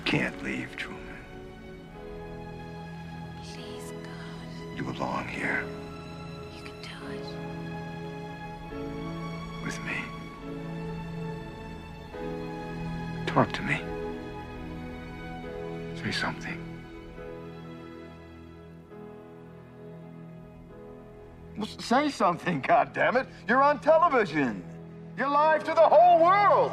You can't leave, Truman. Please, God, You belong here you can do it. with me. Talk to me. Say something. Well, Say something, goddammit. You're on television. You're live to the whole world.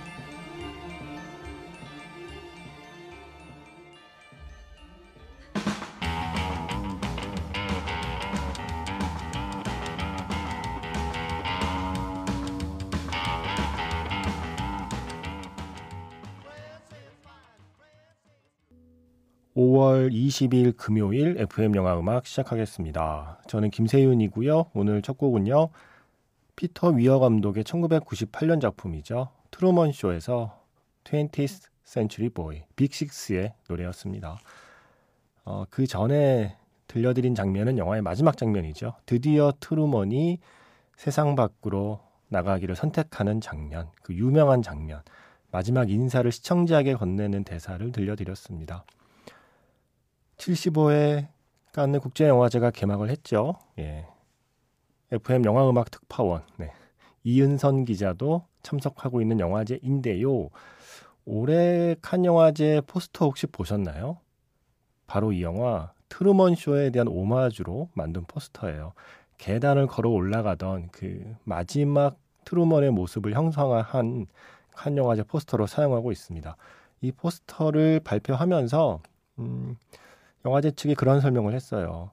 오월 20일 금요일 FM 영화 음악 시작하겠습니다. 저는 김세윤이고요. 오늘 첫 곡은요. 피터 위어 감독의 1998년 작품이죠. 트루먼 쇼에서 20th Century Boy Big Six의 노래였습니다. 어, 그 전에 들려드린 장면은 영화의 마지막 장면이죠. 드디어 트루먼이 세상 밖으로 나가기를 선택하는 장면, 그 유명한 장면, 마지막 인사를 시청자에게 건네는 대사를 들려드렸습니다. 75회 칸느 국제영화제가 개막을 했죠. 예. FM 영화음악 특파원 네. 이은선 기자도 참석하고 있는 영화제인데요. 올해 칸 영화제 포스터 혹시 보셨나요? 바로 이 영화 트루먼 쇼에 대한 오마주로 만든 포스터예요. 계단을 걸어 올라가던 그 마지막 트루먼의 모습을 형상화한 칸 영화제 포스터로 사용하고 있습니다. 이 포스터를 발표하면서 음, 영화제 측이 그런 설명을 했어요.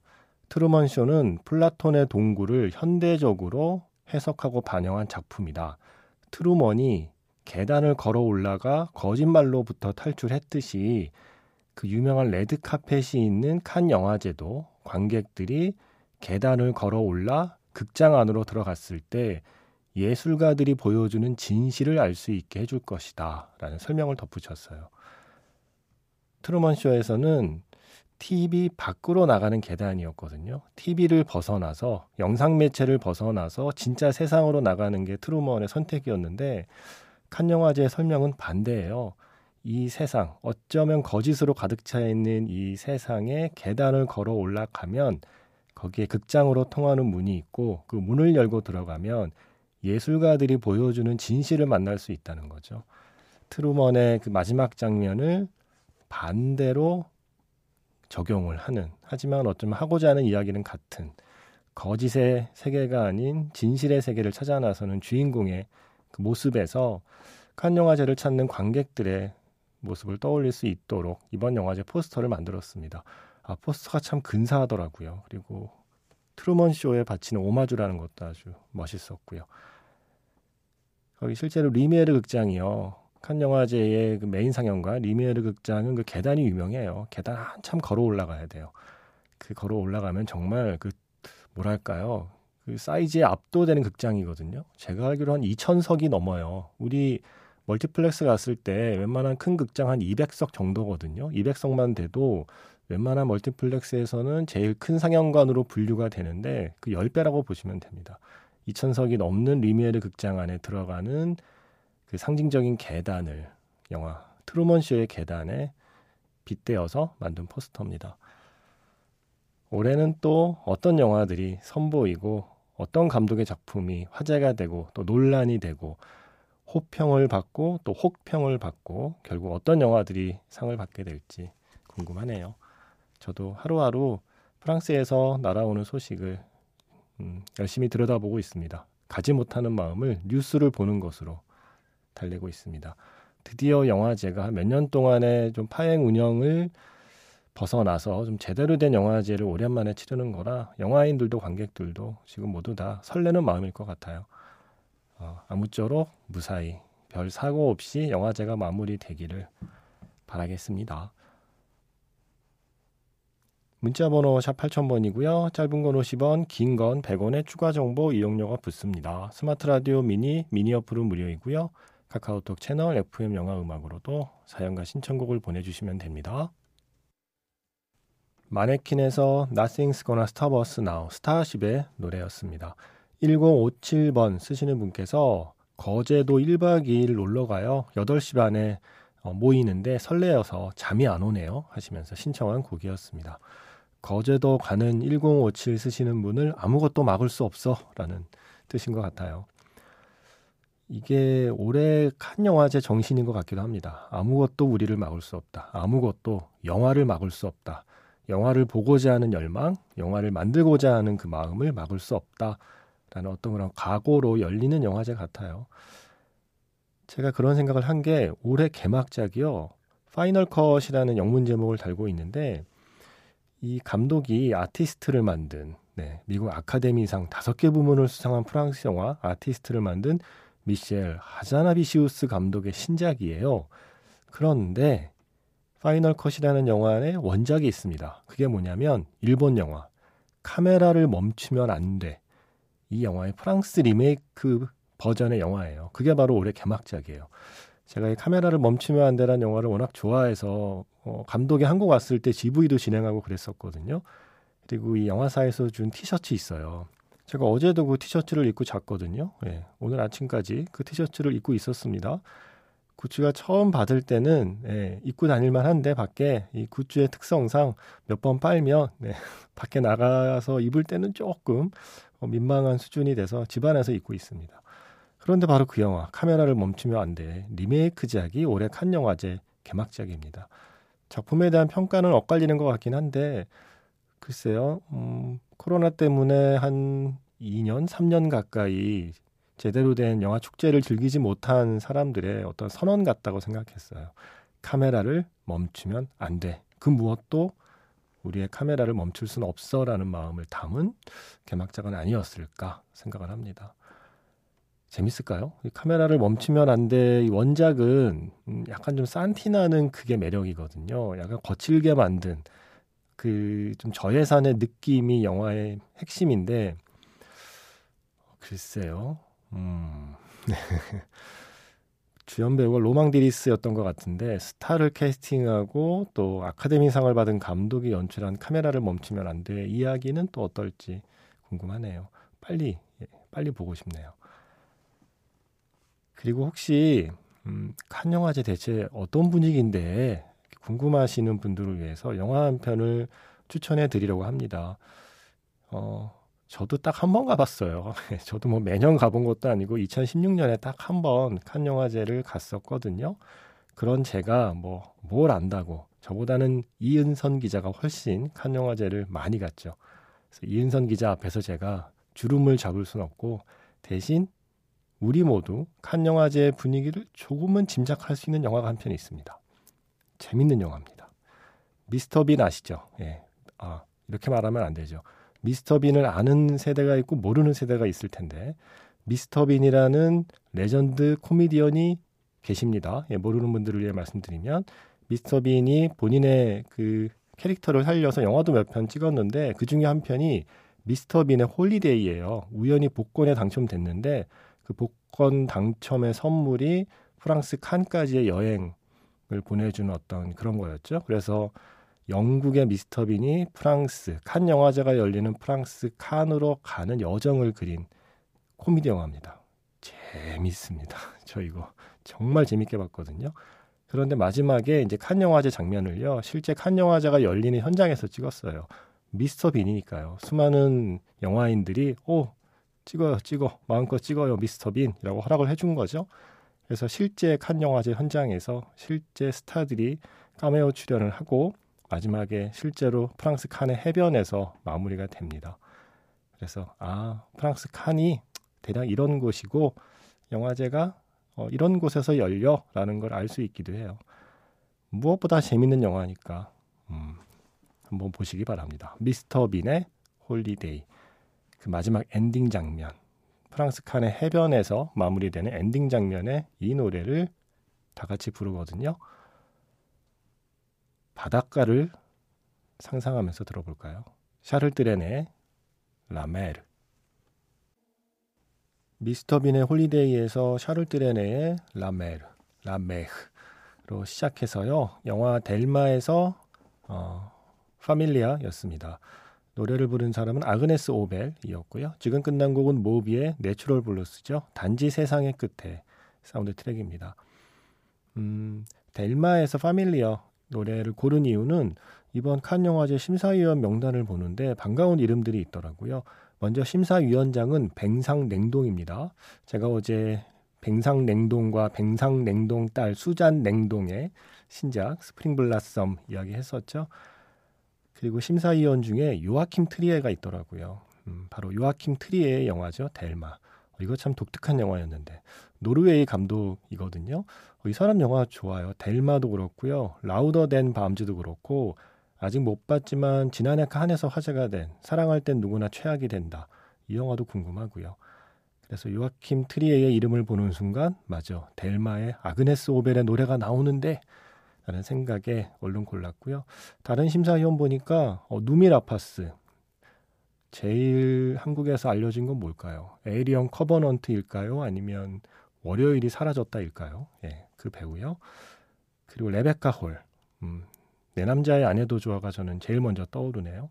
트루먼 쇼는 플라톤의 동굴을 현대적으로 해석하고 반영한 작품이다. 트루먼이 계단을 걸어 올라가 거짓말로부터 탈출했듯이 그 유명한 레드 카펫이 있는 칸 영화제도 관객들이 계단을 걸어 올라 극장 안으로 들어갔을 때 예술가들이 보여주는 진실을 알 수 있게 해줄 것이다. 라는 설명을 덧붙였어요. 트루먼 쇼에서는 TV 밖으로 나가는 계단이었거든요. TV를 벗어나서 영상 매체를 벗어나서 진짜 세상으로 나가는 게 트루먼의 선택이었는데 칸 영화제의 설명은 반대예요. 이 세상, 어쩌면 거짓으로 가득 차 있는 이 세상에 계단을 걸어 올라가면 거기에 극장으로 통하는 문이 있고 그 문을 열고 들어가면 예술가들이 보여주는 진실을 만날 수 있다는 거죠. 트루먼의 그 마지막 장면을 반대로 적용을 하는 하지만 어쩌면 하고자 하는 이야기는 같은 거짓의 세계가 아닌 진실의 세계를 찾아 나서는 주인공의 그 모습에서 칸 영화제를 찾는 관객들의 모습을 떠올릴 수 있도록 이번 영화제 포스터를 만들었습니다. 아 포스터가 참 근사하더라고요. 그리고 트루먼 쇼에 바치는 오마주라는 것도 아주 멋있었고요. 거기 실제로 뤼미에르 극장이요. 칸 영화제의 그 메인 상영관 뤼미에르 극장은 그 계단이 유명해요. 계단 한참 걸어 올라가야 돼요. 그 걸어 올라가면 정말 그 뭐랄까요? 그 사이즈에 압도되는 극장이거든요. 제가 알기로 한 2,000석이 넘어요. 우리 멀티플렉스 갔을 때 웬만한 큰 극장 한 200석 정도거든요. 200석만 돼도 웬만한 멀티플렉스에서는 제일 큰 상영관으로 분류가 되는데 그 10배라고 보시면 됩니다. 2,000석이 넘는 뤼미에르 극장 안에 들어가는 그 상징적인 계단을 영화 트루먼 쇼의 계단에 빗대어서 만든 포스터입니다. 올해는 또 어떤 영화들이 선보이고 어떤 감독의 작품이 화제가 되고 또 논란이 되고 호평을 받고 또 혹평을 받고 결국 어떤 영화들이 상을 받게 될지 궁금하네요. 저도 하루하루 프랑스에서 날아오는 소식을 음, 열심히 들여다보고 있습니다. 가지 못하는 마음을 뉴스를 보는 것으로 달래고 있습니다. 드디어 영화제가 몇 년 동안의 좀 파행 운영을 벗어나서 좀 제대로 된 영화제를 오랜만에 치르는 거라 영화인들도 관객들도 지금 모두 다 설레는 마음일 것 같아요. 어, 아무쪼록 무사히 별 사고 없이 영화제가 마무리되기를 바라겠습니다. 문자 번호 샵 8000번이고요. 짧은 건 50원, 긴 건 100원의 추가 정보 이용료가 붙습니다. 스마트 라디오 미니, 미니 어플은 무료이고요. 카카오톡 채널 FM 영화 음악으로도 사연과 신청곡을 보내주시면 됩니다. 마네킨에서 Nothing's Gonna Stop Us Now 스타쉽의 노래였습니다. 1057번 쓰시는 분께서 거제도 1박 2일 놀러 가요. 8시 반에 어, 모이는데 설레어서 잠이 안 오네요. 하시면서 신청한 곡이었습니다. 거제도 가는 1057 쓰시는 분을 아무것도 막을 수 없어 라는 뜻인 것 같아요. 이게 올해 칸 영화제 정신인 것 같기도 합니다. 아무것도 우리를 막을 수 없다. 아무것도 영화를 막을 수 없다. 영화를 보고자 하는 열망, 영화를 만들고자 하는 그 마음을 막을 수 없다. 라는 어떤 그런 각오로 열리는 영화제 같아요. 제가 그런 생각을 한 게 올해 개막작이요. Final Cut이라는 영문 제목을 달고 있는데 이 감독이 아티스트를 만든 네, 미국 아카데미상 다섯 개 부문을 수상한 프랑스 영화 아티스트를 만든 미셸 하자나비시우스 감독의 신작이에요. 그런데 Final Cut이라는 영화 안에 원작이 있습니다. 그게 뭐냐면 일본 영화 카메라를 멈추면 안 돼. 이 영화의 프랑스 리메이크 버전의 영화예요. 그게 바로 올해 개막작이에요. 제가 이 카메라를 멈추면 안 되라는 영화를 워낙 좋아해서 어, 감독이 한국 왔을 때 GV도 진행하고 그랬었거든요. 그리고 이 영화사에서 준 티셔츠 있어요. 제가 어제도 그 티셔츠를 입고 잤거든요. 예, 오늘 아침까지 그 티셔츠를 입고 있었습니다. 굿즈가 처음 받을 때는 예, 입고 다닐만 한데 밖에 이 굿즈의 특성상 몇 번 빨면 네, 밖에 나가서 입을 때는 조금 어, 민망한 수준이 돼서 집안에서 입고 있습니다. 그런데 바로 그 영화 카메라를 멈추면 안 돼. 리메이크작이 올해 칸 영화제 개막작입니다. 작품에 대한 평가는 엇갈리는 것 같긴 한데 글쎄요. 음, 코로나 때문에 한 2년, 3년 가까이 제대로 된 영화 축제를 즐기지 못한 사람들의 어떤 선언 같다고 생각했어요. 카메라를 멈추면 안 돼. 그 무엇도 우리의 카메라를 멈출 수는 없어라는 마음을 담은 개막작은 아니었을까 생각을 합니다. 재밌을까요? 카메라를 멈추면 안 돼. 이 원작은 음, 약간 좀 산티나는 그게 매력이거든요. 약간 거칠게 만든 그 좀 저예산의 느낌이 영화의 핵심인데 글쎄요. 음. 주연 배우가 로망 디리스였던 것 같은데 스타를 캐스팅하고 또 아카데미상을 받은 감독이 연출한 카메라를 멈추면 안 돼. 이야기는 또 어떨지 궁금하네요. 빨리 예, 빨리 보고 싶네요. 그리고 혹시 음, 칸 영화제 대체 어떤 분위기인데 궁금하시는 분들을 위해서 영화 한 편을 추천해 드리려고 합니다. 어, 저도 딱 한 번 가봤어요. 저도 뭐 매년 가본 것도 아니고 2016년에 딱 한 번 칸 영화제를 갔었거든요. 그런 제가 뭐 뭘 안다고 저보다는 이은선 기자가 훨씬 칸 영화제를 많이 갔죠. 이은선 기자 앞에서 제가 주름을 잡을 순 없고 대신 우리 모두 칸 영화제의 분위기를 조금은 짐작할 수 있는 영화가 한편 있습니다. 재밌는 영화입니다. 미스터 빈 아시죠? 예. 아, 이렇게 말하면 안 되죠. 미스터 빈을 아는 세대가 있고 모르는 세대가 있을 텐데 미스터 빈이라는 레전드 코미디언이 계십니다. 예, 모르는 분들을 위해 말씀드리면 미스터 빈이 본인의 그 캐릭터를 살려서 영화도 몇 편 찍었는데 그 중에 한 편이 미스터 빈의 holiday예요. 우연히 복권에 당첨됐는데 그 복권 당첨의 선물이 프랑스 칸까지의 여행 을 보내주는 어떤 그런 거였죠. 그래서 영국의 미스터 빈이 프랑스 칸 영화제가 열리는 프랑스 칸으로 가는 여정을 그린 코미디 영화입니다. 재밌습니다. 저 이거 정말 재밌게 봤거든요. 그런데 마지막에 이제 칸 영화제 장면을요. 실제 칸 영화제가 열리는 현장에서 찍었어요. 미스터 빈이니까요. 수많은 영화인들이 오 찍어요, 찍어. 마음껏 찍어요, 미스터 빈이라고 허락을 해준 거죠. 그래서 실제 칸 영화제 현장에서 실제 스타들이 카메오 출연을 하고 마지막에 실제로 프랑스 칸의 해변에서 마무리가 됩니다. 그래서 아 프랑스 칸이 대략 이런 곳이고 영화제가 어, 이런 곳에서 열려라는 걸 알 수 있기도 해요. 무엇보다 재밌는 영화니까 음, 한번 보시기 바랍니다. 미스터 빈의 Holiday. 그 마지막 엔딩 장면 프랑스 칸의 해변에서 마무리되는 엔딩 장면에 이 노래를 다 같이 부르거든요. 바닷가를 상상하면서 들어볼까요? 샤를 트레네의 La Mer 미스터 빈의 holiday에서 샤를 트레네의 La Mer La Mer로 시작해서요. 영화 델마에서 어, Familiar였습니다. 노래를 부른 사람은 아그네스 오벨이었고요. 지금 끝난 곡은 모비의 Natural Blues죠. 단지 세상의 끝에 사운드 트랙입니다. 음, 델마에서 Familiar 노래를 고른 이유는 이번 칸 영화제 심사위원 명단을 보는데 반가운 이름들이 있더라고요. 먼저 심사위원장은 뱅상 랭동입니다. 제가 어제 뱅상 랭동과 뱅상 랭동 딸 수잔 랭동의 신작 Spring Blossom 이야기 했었죠. 그리고 심사위원 중에 요아킴 트리에가 있더라고요. 음, 바로 요아킴 트리에의 영화죠. 델마. 어, 이거 참 독특한 영화였는데 노르웨이 감독이거든요. 어, 이 사람 영화 좋아요. 델마도 그렇고요. Louder Than Bombs도 그렇고 아직 못 봤지만 지난해 칸에서 화제가 된 사랑할 땐 누구나 최악이 된다. 이 영화도 궁금하고요. 그래서 요아킴 트리에의 이름을 보는 순간 맞아 델마의 아그네스 오벨의 노래가 나오는데 라는 생각에 얼른 골랐고요. 다른 심사위원 보니까 어, 누미 라파스 제일 한국에서 알려진 건 뭘까요? Alien Covenant일까요? 아니면 월요일이 사라졌다일까요? 예, 그 배우요. 그리고 레베카 홀, 음, 내 남자의 아내도 좋아가 저는 제일 먼저 떠오르네요.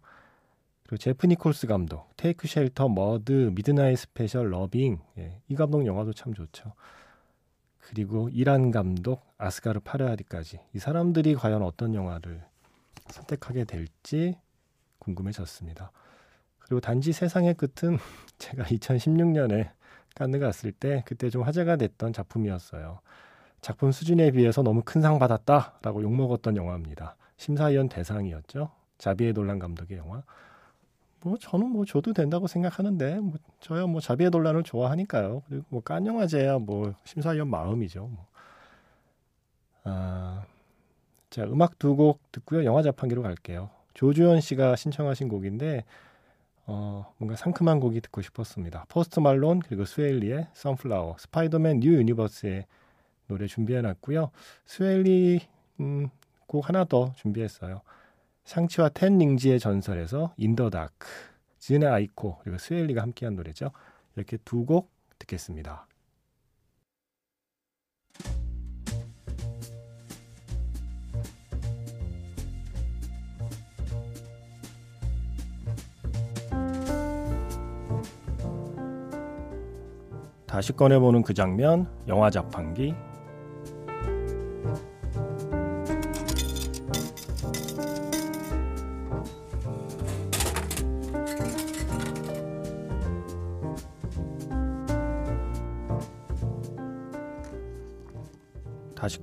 그리고 제프 니콜스 감독, Take Shelter, Mud, Midnight Special, Loving, 예, 이 감독 영화도 참 좋죠. 그리고 이란 감독 아스가르 파르하디까지 이 사람들이 과연 어떤 영화를 선택하게 될지 궁금해졌습니다. 그리고 단지 세상의 끝은 제가 2016년에 깐느 갔을 때 그때 좀 화제가 됐던 작품이었어요. 작품 수준에 비해서 너무 큰 상 받았다라고 욕먹었던 영화입니다. 심사위원 대상이었죠. 자비의 논란 감독의 영화. 뭐 저는 뭐 줘도 된다고 생각하는데 뭐 저야 뭐 자비에 돌란을 좋아하니까요. 그리고 뭐 깐 영화제야 뭐 심사위원 마음이죠. 뭐. 아, 자 음악 두 곡 듣고요. 영화 자판기로 갈게요. 조주현 씨가 신청하신 곡인데 어, 뭔가 상큼한 곡이 듣고 싶었습니다. 포스트 말론 그리고 스웨이 리의 Sunflower, 스파이더맨 New Universe의 노래 준비해놨고요. 스웨이 리 음, 곡 하나 더 준비했어요. 샹치와 텐 링지의 전설에서 In the Dark, 지은의 아이코 그리고 스웨일리가 함께한 노래죠. 이렇게 두 곡 듣겠습니다. 다시 꺼내보는 그 장면, 영화 자판기,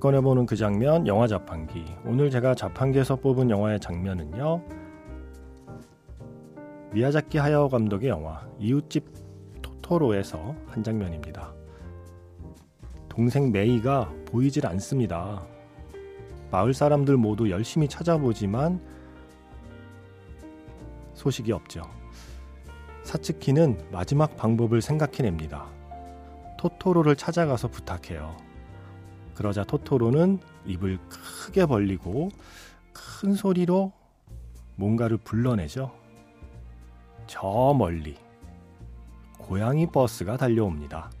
꺼내보는 그 장면, 영화 자판기. 오늘 제가 자판기에서 뽑은 영화의 장면은요. 미야자키 하야오 감독의 영화 이웃집 토토로에서 한 장면입니다. 동생 메이가 보이질 않습니다. 마을 사람들 모두 열심히 찾아보지만 소식이 없죠. 사츠키는 마지막 방법을 생각해냅니다. 토토로를 찾아가서 부탁해요. 그러자 토토로는 입을 크게 벌리고 큰 소리로 뭔가를 불러내죠. 저 멀리 고양이 버스가 달려옵니다.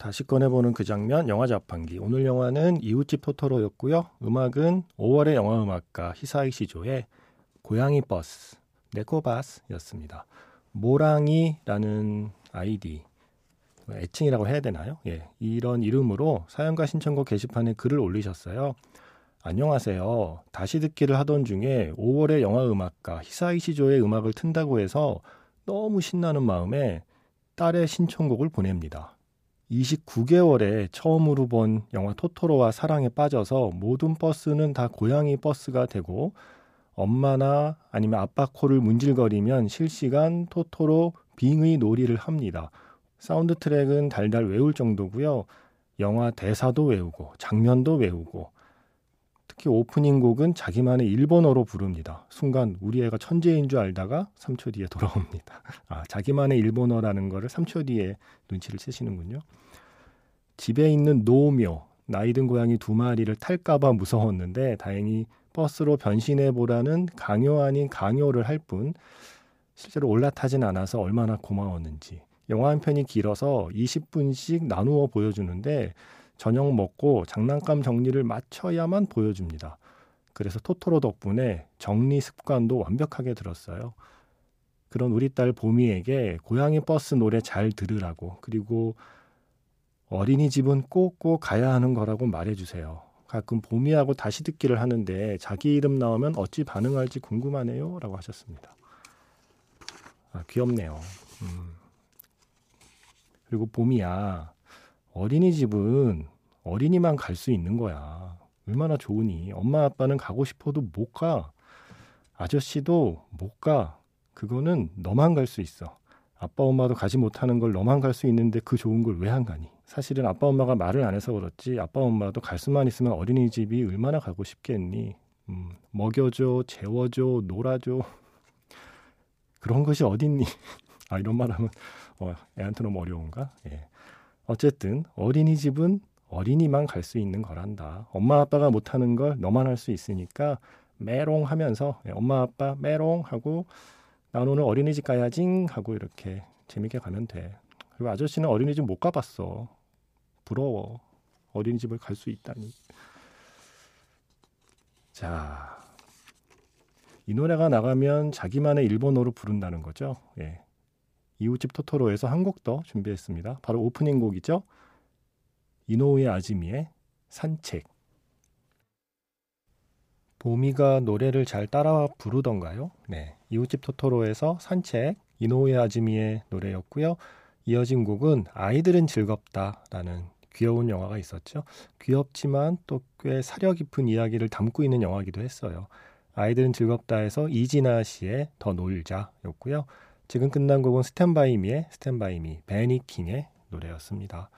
다시 꺼내보는 그 장면 영화 자판기 오늘 영화는 이웃집 토토로였고요. 음악은 5월의 영화 음악가 히사이 시조의 고양이 버스 네코바스였습니다. 모랑이라는 아이디 애칭이라고 해야 되나요? 예, 이런 이름으로 사연과 신청곡 게시판에 글을 올리셨어요. 안녕하세요. 다시 듣기를 하던 중에 5월의 영화 음악가 히사이 시조의 음악을 튼다고 해서 너무 신나는 마음에 딸의 신청곡을 보냅니다. 29개월에 처음으로 본 영화 토토로와 사랑에 빠져서 모든 버스는 다 고양이 버스가 되고 엄마나 아니면 아빠 코를 문질거리면 실시간 토토로 빙의 놀이를 합니다. 사운드 트랙은 달달 외울 정도고요. 영화 대사도 외우고 장면도 외우고 특히 오프닝 곡은 자기만의 일본어로 부릅니다. 순간 우리 애가 천재인 줄 알다가 3초 뒤에 돌아옵니다. 아, 자기만의 일본어라는 거를 3초 뒤에 눈치를 채시는군요. 집에 있는 노묘, 나이 든 고양이 두 마리를 탈까봐 무서웠는데 다행히 버스로 변신해 보라는 강요 아닌 강요를 할 뿐 실제로 올라타진 않아서 얼마나 고마웠는지. 영화 한 편이 길어서 20분씩 나누어 보여주는데 저녁 먹고 장난감 정리를 마쳐야만 보여줍니다. 그래서 토토로 덕분에 정리 습관도 완벽하게 들었어요. 그런 우리 딸 보미에게 고양이 버스 노래 잘 들으라고 그리고 어린이집은 꼭꼭 가야 하는 거라고 말해주세요. 가끔 보미하고 다시 듣기를 하는데 자기 이름 나오면 어찌 반응할지 궁금하네요. 라고 하셨습니다. 아, 귀엽네요. 음. 그리고 보미야, 어린이집은 어린이만 갈 수 있는 거야. 얼마나 좋으니. 엄마 아빠는 가고 싶어도 못 가. 아저씨도 못 가. 그거는 너만 갈 수 있어. 아빠 엄마도 가지 못하는 걸 너만 갈 수 있는데 그 좋은 걸 왜 안 가니? 사실은 아빠 엄마가 말을 안 해서 그렇지 아빠 엄마도 갈 수만 있으면 어린이집이 얼마나 가고 싶겠니? 음, 먹여줘, 재워줘, 놀아줘. 그런 것이 어딨니? 아 이런 말하면 어, 애한테 너무 어려운가? 예. 어쨌든 어린이집은 어린이만 갈 수 있는 거란다. 엄마 아빠가 못하는 걸 너만 할 수 있으니까 메롱 하면서 예, 엄마 아빠 메롱 하고 난 오늘 어린이집 가야지 하고 이렇게 재밌게 가면 돼. 그리고 아저씨는 어린이집 못 가봤어. 부러워. 어린이집을 갈 수 있다니. 자, 이 노래가 나가면 자기만의 일본어로 부른다는 거죠. 예. 이웃집 토토로에서 한 곡 더 준비했습니다. 바로 오프닝 곡이죠. 이노우의 아즈미의 산책. 보미가 노래를 잘 따라 부르던가요? 네. 이웃집 토토로에서 산책, 이노우에 아즈미의 노래였고요. 이어진 곡은 아이들은 즐겁다라는 귀여운 영화가 있었죠. 귀엽지만 또 꽤 사려 깊은 이야기를 담고 있는 영화기도 했어요. 아이들은 즐겁다에서 이진아 씨의 더 놀자였고요. 지금 끝난 곡은 스탠바이 미의 스탠바이 미, 베니킹의 노래였습니다.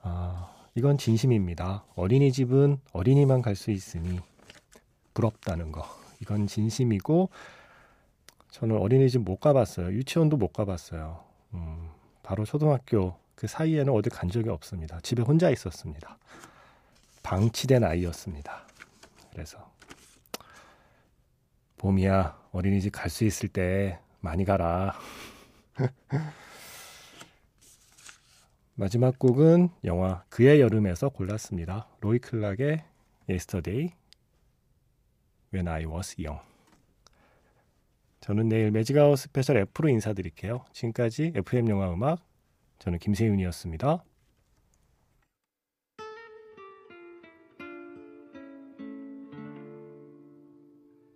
아, 이건 진심입니다. 어린이집은 어린이만 갈 수 있으니 부럽다는 거. 이건 진심이고 저는 어린이집 못 가봤어요. 유치원도 못 가봤어요. 음, 바로 초등학교 그 사이에는 어디 간 적이 없습니다. 집에 혼자 있었습니다. 방치된 아이였습니다. 그래서 봄이야 어린이집 갈 수 있을 때 많이 가라. 마지막 곡은 영화 그의 여름에서 골랐습니다. 로이 클락의 Yesterday When I Was Young. 저는 내일 Magic Hour Special F로 인사드릴게요. 지금까지 FM 영화 음악 저는 김세윤이었습니다.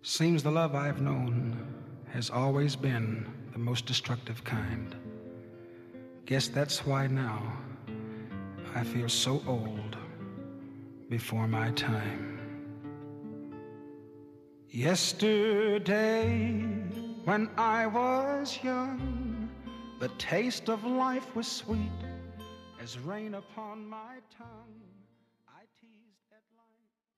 Seems the love I've known has always been the most destructive kind. Guess that's why now I feel so old before my time. Yesterday, when I was young, the taste of life was sweet as rain upon my tongue.